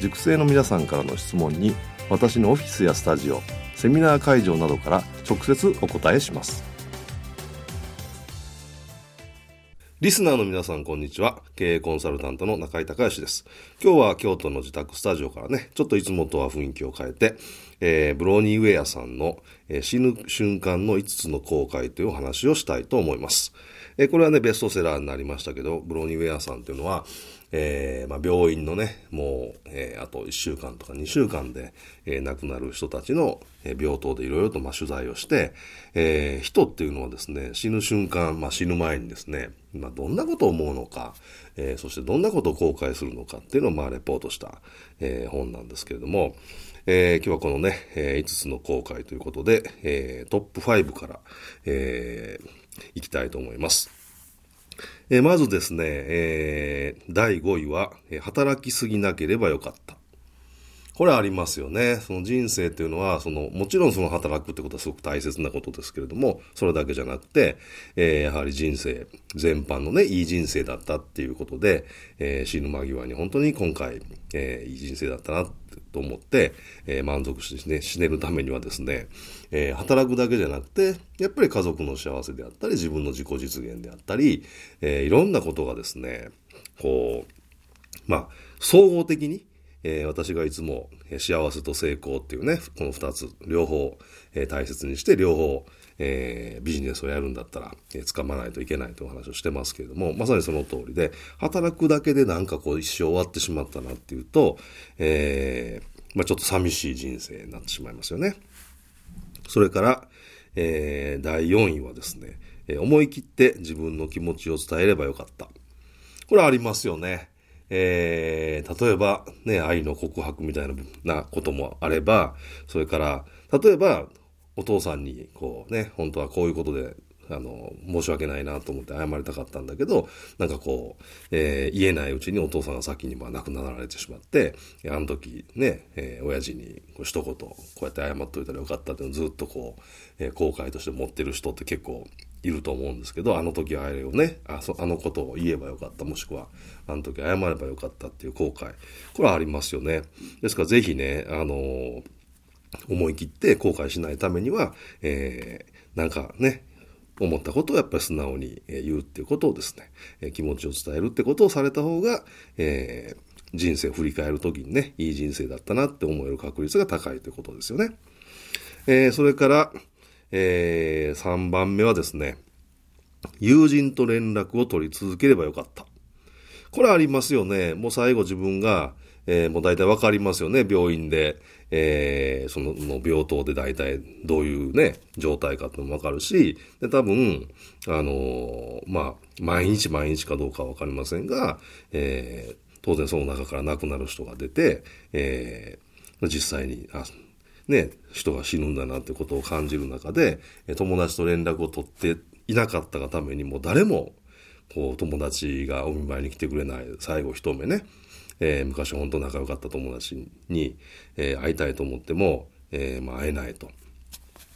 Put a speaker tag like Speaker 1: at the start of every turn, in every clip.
Speaker 1: 塾生の皆さんからの質問に私のオフィスやスタジオセミナー会場などから直接お答えします。リスナーの皆さんこんにちは。経営コンサルタントの中井隆義です。今日は京都の自宅スタジオからねちょっといつもとは雰囲気を変えて、えー、ブローニーウェアさんの、えー、死ぬ瞬間の5つの後悔というお話をしたいと思います、えー、これはねベストセラーになりましたけどブローニーウェアさんというのはえー、まあ、病院のね、もう、えー、あと1週間とか2週間で、えー、亡くなる人たちの、え病棟でいろいろと、まあ、取材をして、え人っていうのはですね、死ぬ瞬間、まあ、死ぬ前にですね、まあ、どんなことを思うのか、えそしてどんなことを後悔するのかっていうのを、まあ、レポートした、え本なんですけれども、え今日はこのね、え5つの後悔ということで、えトップ5から、えー、いきたいと思います。え、まずですね、え、第5位は、働きすぎなければよかった。これありますよね。その人生っていうのは、その、もちろんその働くってことはすごく大切なことですけれども、それだけじゃなくて、えー、やはり人生全般のね、いい人生だったっていうことで、えー、死ぬ間際に本当に今回、えー、いい人生だったなっと思って、えー、満足してね、死ねるためにはですね、えー、働くだけじゃなくて、やっぱり家族の幸せであったり、自分の自己実現であったり、えー、いろんなことがですね、こう、まあ、総合的に、えー、私がいつも幸せと成功っていうね、この二つ、両方、えー、大切にして、両方、えー、ビジネスをやるんだったら、えー、掴まないといけないというお話をしてますけれども、まさにその通りで、働くだけでなんかこう一生終わってしまったなっていうと、えー、まあちょっと寂しい人生になってしまいますよね。それから、えー、第4位はですね、えー、思い切って自分の気持ちを伝えればよかった。これありますよね。えー、例えば、ね、愛の告白みたいなこともあれば、それから、例えば、お父さんに、こうね、本当はこういうことであの、申し訳ないなと思って謝りたかったんだけど、なんかこう、えー、言えないうちにお父さんが先にまあ亡くなられてしまって、あの時ね、えー、親父にこう一言、こうやって謝っといたらよかったってずっとこう、えー、後悔として持ってる人って結構いると思うんですけど、あの時あれをね、あそあのことを言えばよかった、もしくは、あの時謝ればよかったっていう後悔。これはありますよね。ですからぜひね、あのー、思い切って後悔しないためには、えー、なんかね、思ったことをやっぱり素直に言うっていうことをですね、え気持ちを伝えるってことをされた方が、えー、人生を振り返るときにね、いい人生だったなって思える確率が高いということですよね。えー、それから、えー、3番目はですね、友人と連絡を取り続ければよかった。これありますよね。もう最後自分が、えー、もう大体わかりますよね。病院で、えー、そのの病棟で大体どういうね、状態かってもわかるし、で、多分、あのー、まあ、毎日毎日かどうかはわかりませんが、えー、当然その中から亡くなる人が出て、えー、実際に、あ、ね、人が死ぬんだなってことを感じる中で、友達と連絡を取っていなかったがためにもう誰も、こう、友達がお見舞いに来てくれない最後一目ね、えー、昔本当仲良かった友達に、えー、会いたいと思っても、えー、まあ、会えないと。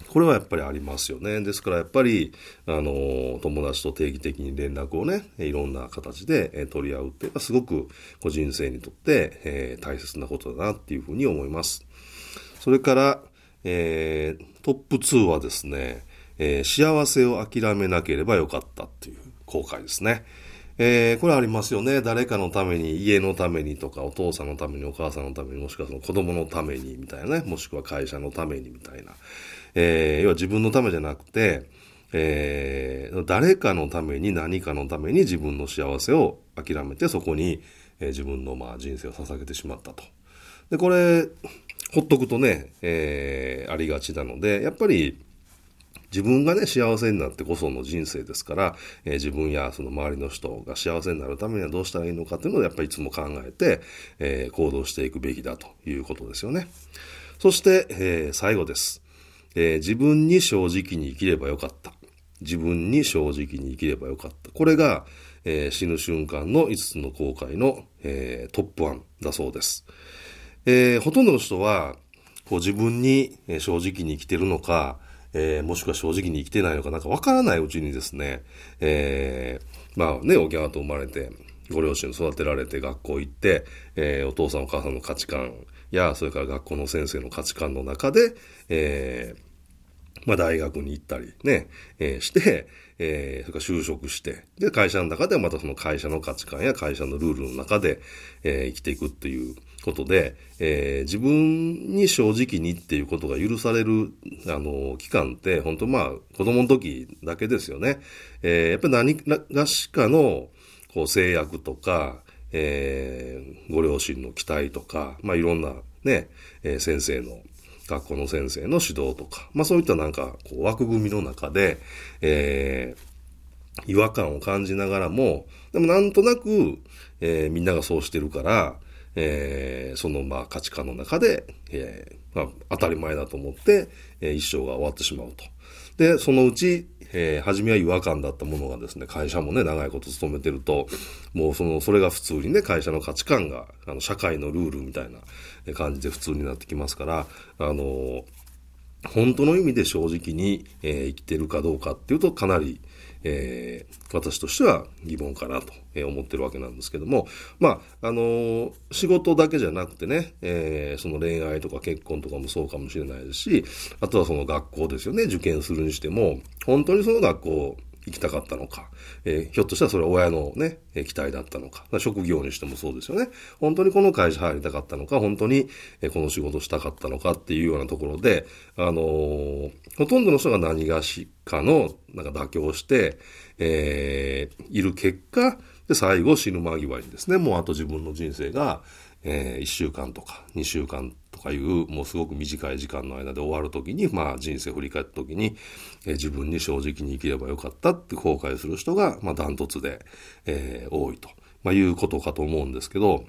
Speaker 1: これはやっぱりありますよね。ですからやっぱり、あの、友達と定期的に連絡をね、いろんな形で、取り合うっていうのはすごく、こう人生にとって、えー、大切なことだなっていうふうに思います。それから、えー、トップ2はですね、えー、幸せを諦めなければよかったっていう後悔ですね。えー、これありますよね。誰かのために、家のためにとか、お父さんのために、お母さんのために、もしくはその子供のために、みたいなね。もしくは会社のために、みたいな。えー、要は自分のためじゃなくて、えー、誰かのために何かのために自分の幸せを諦めてそこに、えー、自分のまあ人生を捧げてしまったと。で、これ、ほっとくとね、えー、ありがちなので、やっぱり自分がね、幸せになってこその人生ですから、えー、自分やその周りの人が幸せになるためにはどうしたらいいのかっていうのをやっぱりいつも考えて、えー、行動していくべきだということですよね。そして、えー、最後です。えー、自分に正直に生きればよかった。自分に正直に生きればよかった。これが、えー、死ぬ瞬間の5つの後悔の、えー、トップ1だそうです。えー、ほとんどの人は、こう自分に正直に生きてるのか、えー、もしくは正直に生きてないのかなんかわからないうちにですね、えー、まあね、沖縄と生まれて、ご両親育てられて学校行って、えー、お父さんお母さんの価値観や、それから学校の先生の価値観の中で、えー、まあ大学に行ったりね、えー、して、えー、それから就職して、で、会社の中ではまたその会社の価値観や会社のルールの中で、えー、生きていくっていうことで、えー、自分に正直にっていうことが許される、あの、期間って、本当まあ、子供の時だけですよね。えー、やっぱり何がしかの、こう、制約とか、えー、ご両親の期待とか、まあ、いろんなね、えー、先生の学校の先生の指導とか、まあそういったなんかこう枠組みの中で、えー、違和感を感じながらも、でもなんとなく、えー、みんながそうしてるから、えー、そのまあ価値観の中で、えーまあ、当たり前だと思って、えー、一生が終わってしまうと。で、そのうち、えー、初めは違和感だったものがですね、会社もね、長いこと勤めてると、もうその、それが普通にね、会社の価値観が、あの、社会のルールみたいな感じで普通になってきますから、あの、本当の意味で正直に、えー、生きてるかどうかっていうと、かなり、えー、私としては疑問かなと思ってるわけなんですけども、まあ、あのー、仕事だけじゃなくてね、えー、その恋愛とか結婚とかもそうかもしれないですし、あとはその学校ですよね、受験するにしても、本当にその学校行きたかったのか、えー、ひょっとしたらそれは親のね、期待だったのか、職業にしてもそうですよね。本当にこの会社入りたかったのか、本当にこの仕事したかったのかっていうようなところで、あのー、ほとんどの人が何がしかの、なんか妥協して、えー、いる結果、で、最後死ぬ間際にですね、もうあと自分の人生が、えー、1週間とか2週間とかいう、もうすごく短い時間の間で終わるときに、まあ人生振り返ったときに、えー、自分に正直に生きればよかったって後悔する人が、まあダントツで、えー、多いと、まあ、いうことかと思うんですけど、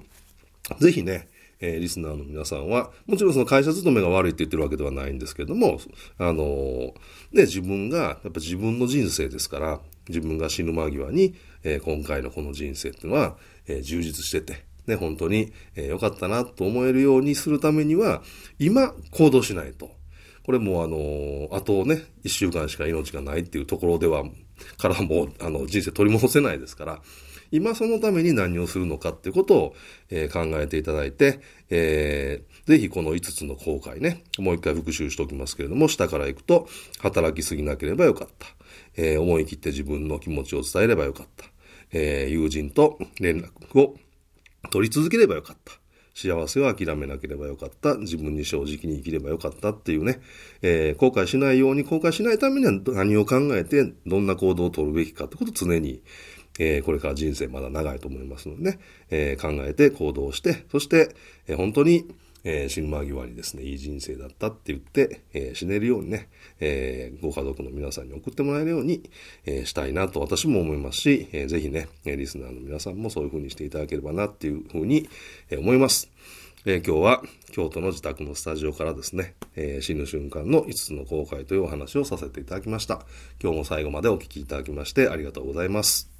Speaker 1: ぜひね、えー、リスナーの皆さんは、もちろんその会社勤めが悪いって言ってるわけではないんですけども、あのー、ね、自分が、やっぱ自分の人生ですから、自分が死ぬ間際に、えー、今回のこの人生っていうのは、え、充実してて、ね、本当に良、えー、かったなと思えるようにするためには、今行動しないと。これもあの、あとね、一週間しか命がないっていうところでは、からもう、あの、人生取り戻せないですから、今そのために何をするのかってことを、えー、考えていただいて、えー、ぜひこの5つの後悔ね、もう一回復習しておきますけれども、下から行くと、働きすぎなければよかった。えー、思い切って自分の気持ちを伝えればよかった。えー、友人と連絡を取り続ければよかった。幸せを諦めなければよかった。自分に正直に生きればよかったっていうね、えー、後悔しないように、後悔しないためには何を考えて、どんな行動を取るべきかってことを常に、えー、これから人生まだ長いと思いますのでね、えー、考えて行動して、そして、え、本当に、えー、死ぬ間際にですね、いい人生だったって言って、えー、死ねるようにね、えー、ご家族の皆さんに送ってもらえるように、えー、したいなと私も思いますし、えー、ぜひね、リスナーの皆さんもそういうふうにしていただければなっていうふうに、えー、思います。えー、今日は京都の自宅のスタジオからですね、えー、死ぬ瞬間の5つの後悔というお話をさせていただきました。今日も最後までお聞きいただきましてありがとうございます。